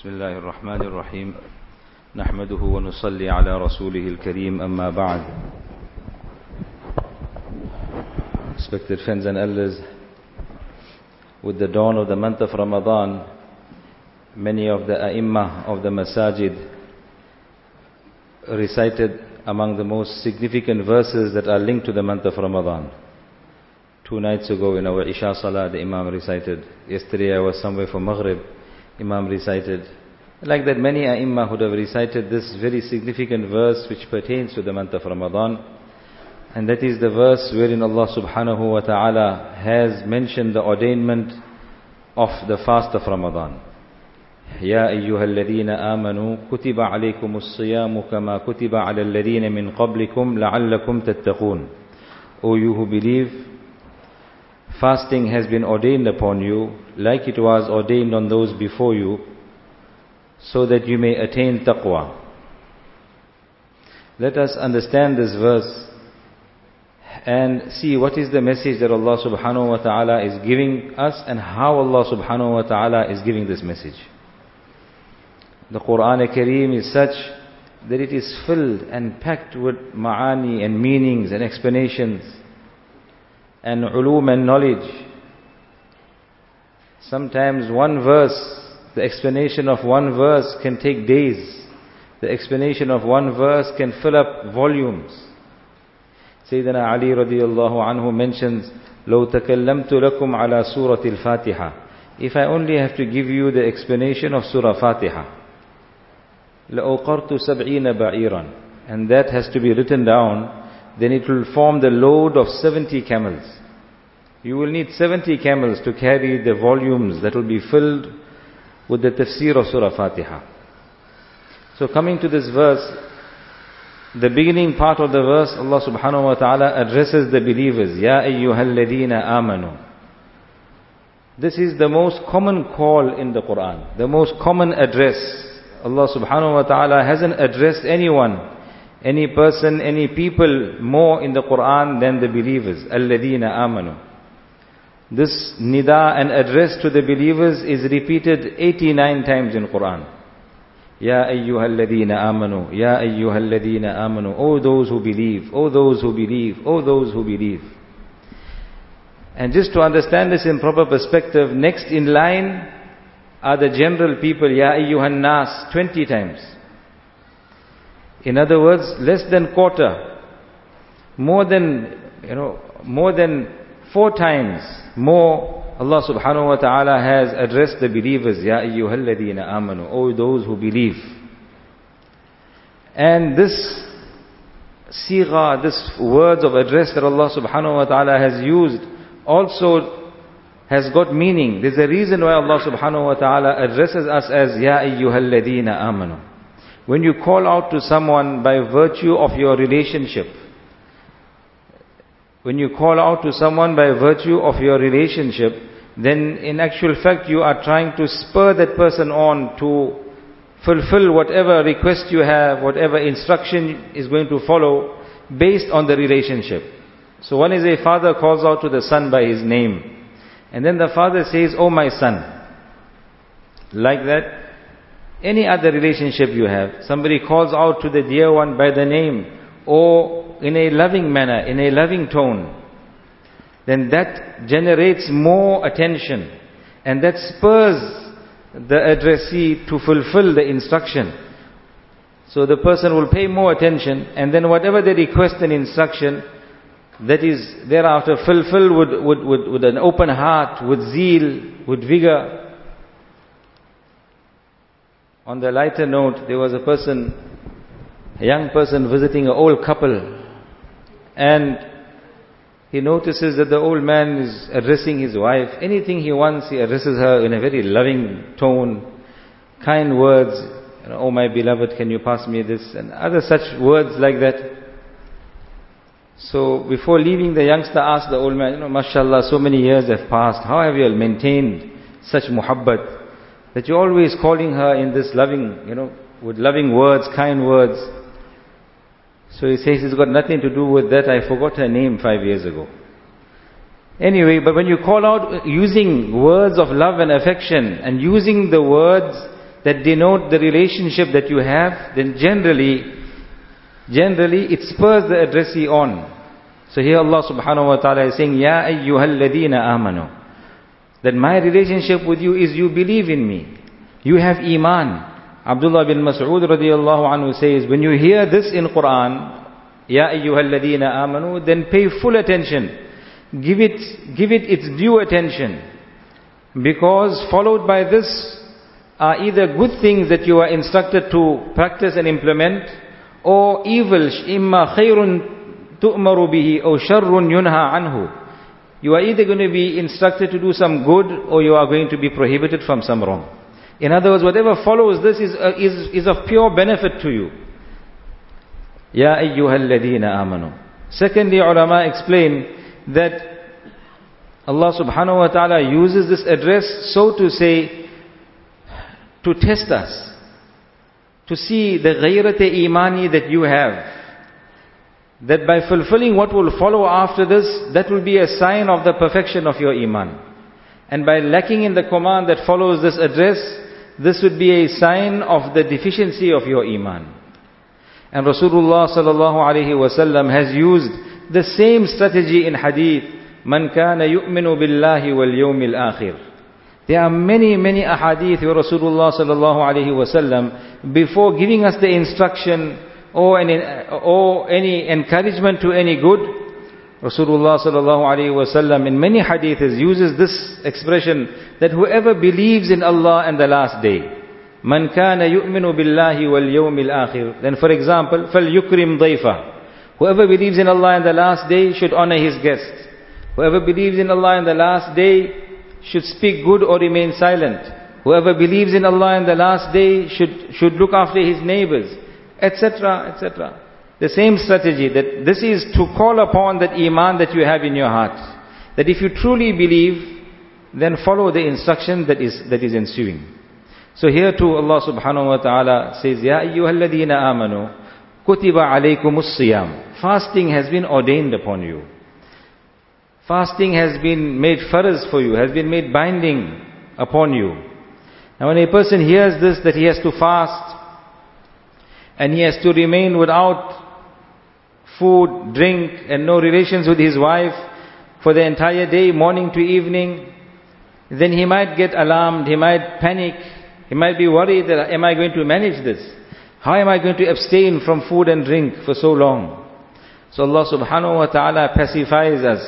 بسم الله الرحمن الرحيم نحمده ونصلي على رسوله الكريم أما بعد Respected friends and elders, with the dawn of the month of Ramadan, many of the ai of the masajid recited among the most significant verses that are linked to the month of Ramadan. Two nights ago in our Isha Salah, the Imam recited. Yesterday I was somewhere for Maghrib, Imam recited. Like that many ai would have recited this very significant verse which pertains to the month of Ramadan. And that is the verse wherein Allah subhanahu wa ta'ala has mentioned the ordainment of the fast of Ramadan. يا أيها الذين آمنوا كتب عليكم الصيام كما كتب على الذين من قبلكم لعلكم تتقون O you who believe, fasting has been ordained upon you like it was ordained on those before you so that you may attain taqwa. Let us understand this verse and see what is the message that Allah subhanahu wa ta'ala is giving us and how Allah subhanahu wa ta'ala is giving this message. The Quran Kareem is such that it is filled and packed with ma'ani and meanings and explanations and ulum and knowledge. Sometimes one verse, the explanation of one verse can take days. The explanation of one verse can fill up volumes. Sayyidina Ali radiallahu anhu mentions, لو تكلمت لكم على سورة الفاتحة If I only have to give you the explanation of Surah Fatiha, لأوقرت سبعين بعيرا And that has to be written down, then it will form the load of 70 camels. You will need 70 camels to carry the volumes that will be filled with the tafsir of Surah Fatiha. So coming to this verse, the beginning part of the verse, Allah subhanahu wa ta'ala addresses the believers, Ya ayyuhalladina amanu. This is the most common call in the Quran, the most common address. Allah subhanahu wa ta'ala hasn't addressed anyone, any person, any people more in the Quran than the believers, alladina amanu. This nida and address to the believers is repeated 89 times in Quran. Ya ayyuhalladhina amanu, Ya ayyuhalladhina amanu. O those who believe, O those who believe, O those who believe. And just to understand this in proper perspective, next in line are the general people, Ya ayyuhan nas, 20 times. In other words, less than quarter, more than, you know, more than four times more Allah subhanahu wa ta'ala has addressed the believers, Ya ayyuhalladina amanu, O those who believe. And this sigha, this words of address that Allah subhanahu wa ta'ala has used also has got meaning. There's a reason why Allah subhanahu wa ta'ala addresses us as Ya ayyuhalladina amanu. When you call out to someone by virtue of your relationship, when you call out to someone by virtue of your relationship, then in actual fact you are trying to spur that person on to fulfill whatever request you have, whatever instruction is going to follow based on the relationship. So one is a father calls out to the son by his name. And then the father says, Oh my son. Like that, any other relationship you have, somebody calls out to the dear one by the name, or in a loving manner, in a loving tone, then that generates more attention and that spurs the addressee to fulfill the instruction. So the person will pay more attention and then whatever they request an instruction, that is thereafter fulfilled with, with, with, with an open heart, with zeal, with vigor. On the lighter note, there was a person, a young person visiting an old couple and he notices that the old man is addressing his wife. Anything he wants, he addresses her in a very loving tone, kind words. Oh my beloved, can you pass me this? And other such words like that. So before leaving, the youngster asked the old man, you know, mashallah, so many years have passed. How have you maintained such muhabbat? That you're always calling her in this loving, you know, with loving words, kind words. So he says it's got nothing to do with that. I forgot her name five years ago. Anyway, but when you call out using words of love and affection and using the words that denote the relationship that you have, then generally, generally it spurs the addressee on. So here Allah subhanahu wa ta'ala is saying, Ya ayyuhalladina amanu. That my relationship with you is you believe in me. You have iman. Abdullah bin Mas'ud radiallahu anhu says, when you hear this in Quran, Ya ayyuhalladina amanu, then pay full attention. Give it, give it its due attention. Because followed by this are either good things that you are instructed to practice and implement, or evil, imma khayrun tu'maru bihi, or sharrun yunha anhu you are either going to be instructed to do some good or you are going to be prohibited from some wrong. In other words, whatever follows this is, uh, is, is of pure benefit to you. Ya ayyuhalladina amanu. Secondly, ulama explain that Allah subhanahu wa ta'ala uses this address, so to say, to test us. To see the ghayrat imani that you have that by fulfilling what will follow after this, that will be a sign of the perfection of your iman. And by lacking in the command that follows this address, this would be a sign of the deficiency of your iman. And Rasulullah sallallahu alaihi wasallam has used the same strategy in hadith. Man kana yu'minu billahi wal yawmil akhir. There are many, many ahadith where Rasulullah sallallahu alaihi wasallam, before giving us the instruction or any, or any encouragement to any good, Rasulullah sallallahu alaihi wasallam in many hadiths uses this expression that whoever believes in Allah and the last day, man kana yu'minu billahi wal yawmil akhir. Then for example, فَلْيُكْرِمْ ضَيْفَهُ Whoever believes in Allah and the last day should honor his guests. Whoever believes in Allah and the last day should speak good or remain silent. Whoever believes in Allah and the last day should, should look after his neighbors etc., etc. The same strategy that this is to call upon that iman that you have in your heart. That if you truly believe, then follow the instruction that is, that is ensuing. So here too Allah subhanahu wa ta'ala says, Ya ayyuhalladina amanu, kutiba alaykumus siyam. Fasting has been ordained upon you. Fasting has been made farz for you, has been made binding upon you. Now when a person hears this, that he has to fast, and he has to remain without food, drink, and no relations with his wife for the entire day, morning to evening, then he might get alarmed, he might panic, he might be worried that am I going to manage this? How am I going to abstain from food and drink for so long? So Allah subhanahu wa ta'ala pacifies us.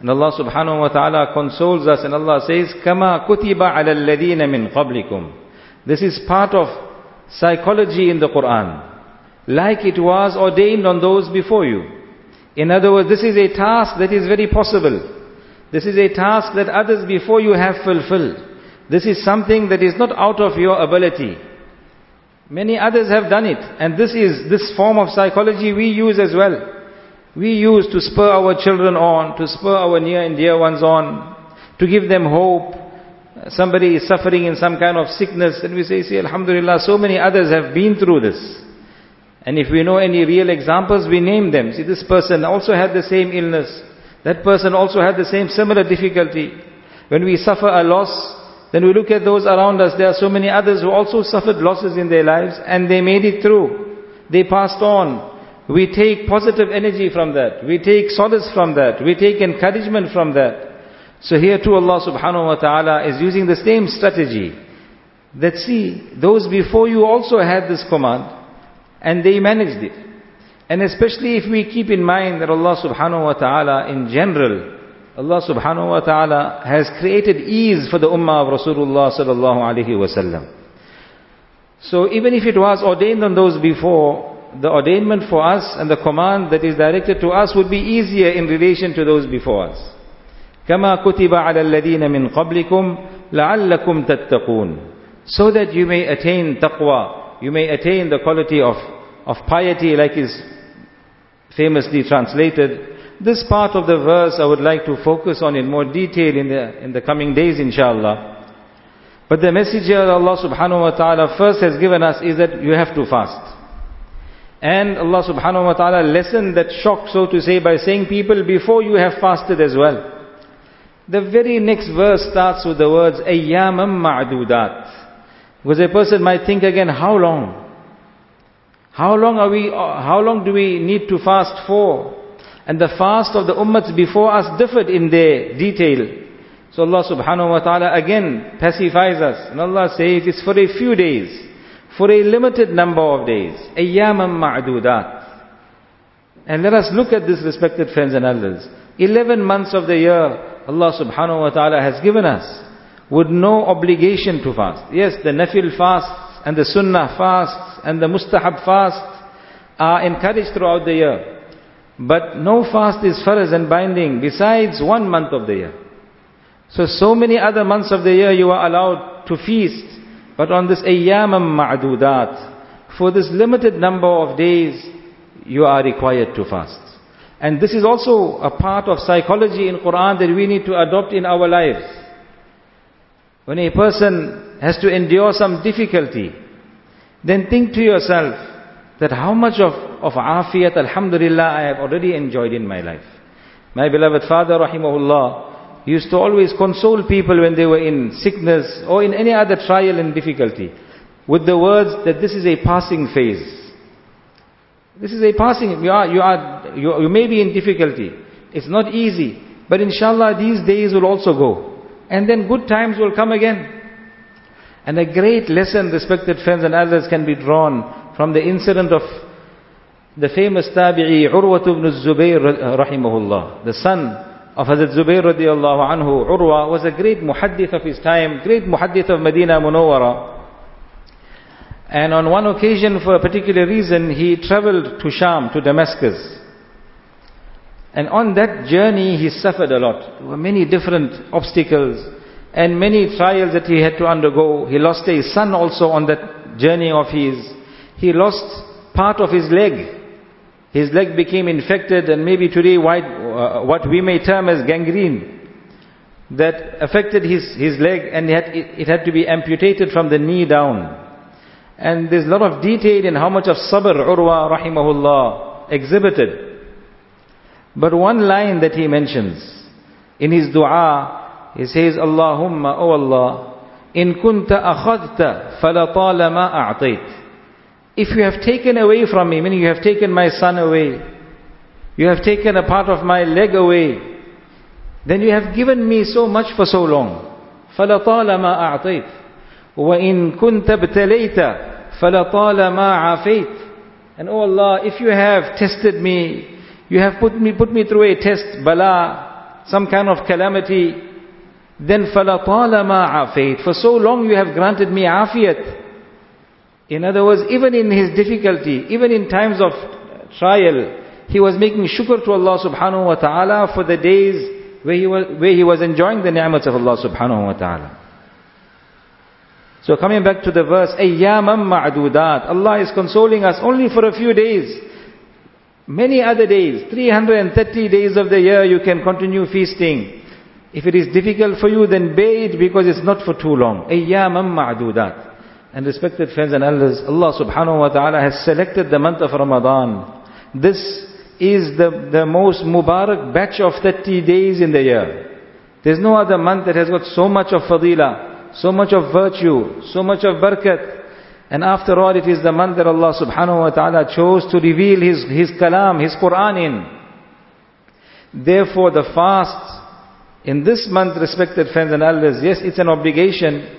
And Allah subhanahu wa ta'ala consoles us and Allah says, Kama kutiba ala alladhina min qablikum. This is part of psychology in the Quran like it was ordained on those before you. In other words, this is a task that is very possible. This is a task that others before you have fulfilled. This is something that is not out of your ability. Many others have done it. And this is, this form of psychology we use as well. We use to spur our children on, to spur our near and dear ones on, to give them hope. Somebody is suffering in some kind of sickness and we say, see, Alhamdulillah, so many others have been through this. And if we know any real examples, we name them. See, this person also had the same illness. That person also had the same similar difficulty. When we suffer a loss, then we look at those around us. There are so many others who also suffered losses in their lives and they made it through. They passed on. We take positive energy from that. We take solace from that. We take encouragement from that. So here too Allah subhanahu wa ta'ala is using the same strategy. That see, those before you also had this command. And they managed it. And especially if we keep in mind that Allah subhanahu wa ta'ala in general, Allah subhanahu wa ta'ala has created ease for the ummah of Rasulullah sallallahu alaihi wasallam. So even if it was ordained on those before, the ordainment for us and the command that is directed to us would be easier in relation to those before us. كما كتب على الذين من قبلكم لعلكم تتقون so that you may attain taqwa you may attain the quality of, of piety like is famously translated. This part of the verse I would like to focus on in more detail in the, in the coming days inshallah. But the message here Allah subhanahu wa ta'ala first has given us is that you have to fast. And Allah subhanahu wa ta'ala lessened that shock so to say by saying people before you have fasted as well. The very next verse starts with the words ayyamam ma'dudat Because a person might think again, how long? How long are we, uh, how long do we need to fast for? And the fast of the ummats before us differed in their detail. So Allah subhanahu wa ta'ala again pacifies us. And Allah says it's for a few days. For a limited number of days. Ayyamam ma'dudat. And let us look at this respected friends and elders. 11 months of the year Allah subhanahu wa ta'ala has given us with no obligation to fast. Yes, the nafil fasts and the sunnah fasts and the mustahab fasts are encouraged throughout the year. But no fast is farz and binding besides one month of the year. So, so many other months of the year you are allowed to feast. But on this ayyamam ma'dudat, for this limited number of days, you are required to fast. And this is also a part of psychology in Quran that we need to adopt in our lives. When a person has to endure some difficulty, then think to yourself that how much of, of afiyat, alhamdulillah, I have already enjoyed in my life. My beloved father, rahimahullah, used to always console people when they were in sickness or in any other trial and difficulty with the words that this is a passing phase. This is a passing, you are, you are, you, you may be in difficulty. It's not easy. But inshallah these days will also go. And then good times will come again. And a great lesson, respected friends and others, can be drawn from the incident of the famous tabi'i Urwa ibn Zubayr rahimahullah, the son of Hazrat Zubayr radiallahu anhu. Urwa was a great muhaddith of his time, great muhaddith of Medina Munawwara. And on one occasion, for a particular reason, he traveled to Sham, to Damascus. And on that journey, he suffered a lot. There were many different obstacles and many trials that he had to undergo. He lost a son also on that journey of his. He lost part of his leg. His leg became infected and maybe today uh, what we may term as gangrene that affected his, his leg and it had, it, it had to be amputated from the knee down. And there's a lot of detail in how much of sabr Urwa rahimahullah exhibited. But one line that he mentions in his dua, he says, Allahumma, O Allah, in kunta akhadta falatalama a'tayt. If you have taken away from me, meaning you have taken my son away, you have taken a part of my leg away, then you have given me so much for so long. فَلَطَالَمَا أَعْطَيْتَ وَإِن كُنْتَ ابْتَلَيْتَ فَلَطَالَمَا عَافَيْتَ And oh Allah, if you have tested me, you have put me, put me through a test, bala, some kind of calamity, then فَلَطَالَمَا عَافَيْتَ For so long you have granted me afiyat. In other words, even in his difficulty, even in times of trial, he was making shukr to Allah subhanahu wa ta'ala for the days where he was, where he was enjoying the ni'mats of Allah subhanahu wa ta'ala. So coming back to the verse, أَيَّامًا مَعْدُودَاتٍ Allah is consoling us only for a few days. Many other days, 330 days of the year you can continue feasting. If it is difficult for you, then bear it because it's not for too long. أَيَّامًا مَعْدُودَاتٍ and respected friends and elders, Allah subhanahu wa ta'ala has selected the month of Ramadan. This is the, the most Mubarak batch of 30 days in the year. There's no other month that has got so much of fadila so much of virtue, so much of barakat. And after all, it is the month that Allah subhanahu wa ta'ala chose to reveal His, His kalam, His Quran in. Therefore, the fast in this month, respected friends and elders, yes, it's an obligation.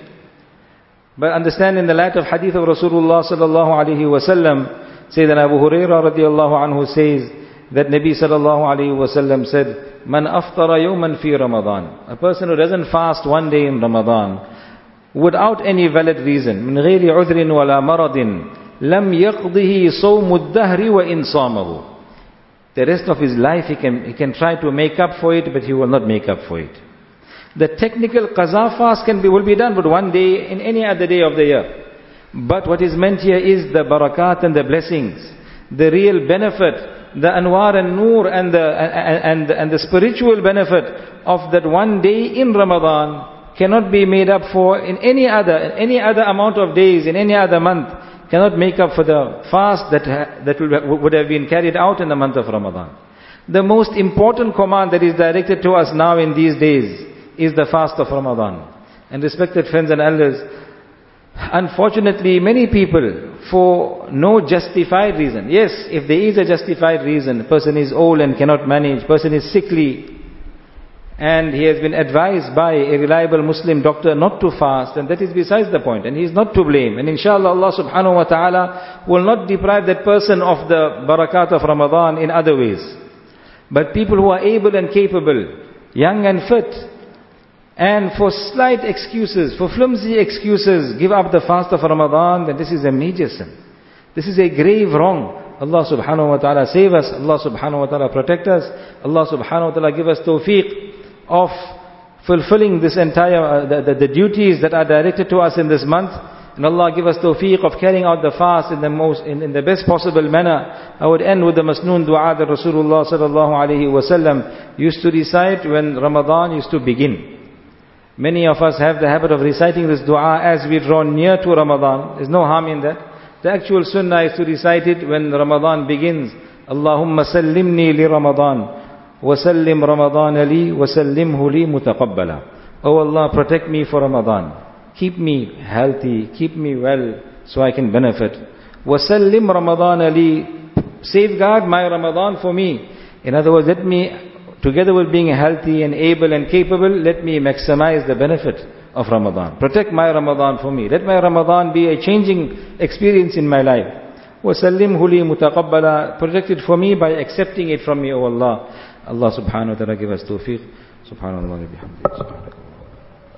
But understand in the light of hadith of Rasulullah sallallahu alayhi wa sallam, Sayyidina Abu Hurairah radiallahu anhu says, that Nabi sallallahu alayhi wa sallam said, Man aftara yawman fi Ramadan. A person who doesn't fast one day in Ramadan, without any valid reason من غير عذر ولا مرض لم يقضه صوم الدهر وإن صامه the rest of his life he can, he can try to make up for it but he will not make up for it the technical qaza fast can be, will be done but one day in any other day of the year but what is meant here is the barakat and the blessings the real benefit the anwar and nur and the, and, and, and the spiritual benefit of that one day in Ramadan cannot be made up for in any other, any other amount of days, in any other month, cannot make up for the fast that, that would have been carried out in the month of Ramadan. The most important command that is directed to us now in these days is the fast of Ramadan. And respected friends and elders, Unfortunately, many people, for no justified reason, yes, if there is a justified reason, person is old and cannot manage, person is sickly, and he has been advised by a reliable Muslim doctor not to fast, and that is besides the point, and he is not to blame. And inshallah Allah subhanahu wa ta'ala will not deprive that person of the barakat of Ramadan in other ways. But people who are able and capable, young and fit, and for slight excuses, for flimsy excuses, give up the fast of Ramadan, then this is a major sin. This is a grave wrong. Allah subhanahu wa ta'ala save us. Allah subhanahu wa ta'ala protect us. Allah subhanahu wa ta'ala give us tawfiq of fulfilling this entire, uh, the, the, the, duties that are directed to us in this month. And Allah give us tawfiq of carrying out the fast in the most, in, in the best possible manner. I would end with the masnoon dua that Rasulullah sallallahu alayhi wasallam used to recite when Ramadan used to begin. Many of us have the habit of reciting this dua as we draw near to Ramadan. There's no harm in that. The actual sunnah is to recite it when Ramadan begins. Allahumma sallimni li Ramadan. وسلم رمضان لي وسلمه لي متقبلا Oh Allah, protect me for Ramadan. Keep me healthy, keep me well, so I can benefit. وسلم رمضان لي Safeguard my Ramadan for me. In other words, let me, together with being healthy and able and capable, let me maximize the benefit of Ramadan. Protect my Ramadan for me. Let my Ramadan be a changing experience in my life. وسلمه لي متقبلا Protect it for me by accepting it from me, O Allah. Allah subhanahu wa ta'ala give us tawfiq. Subhanallah wa bihamdihi.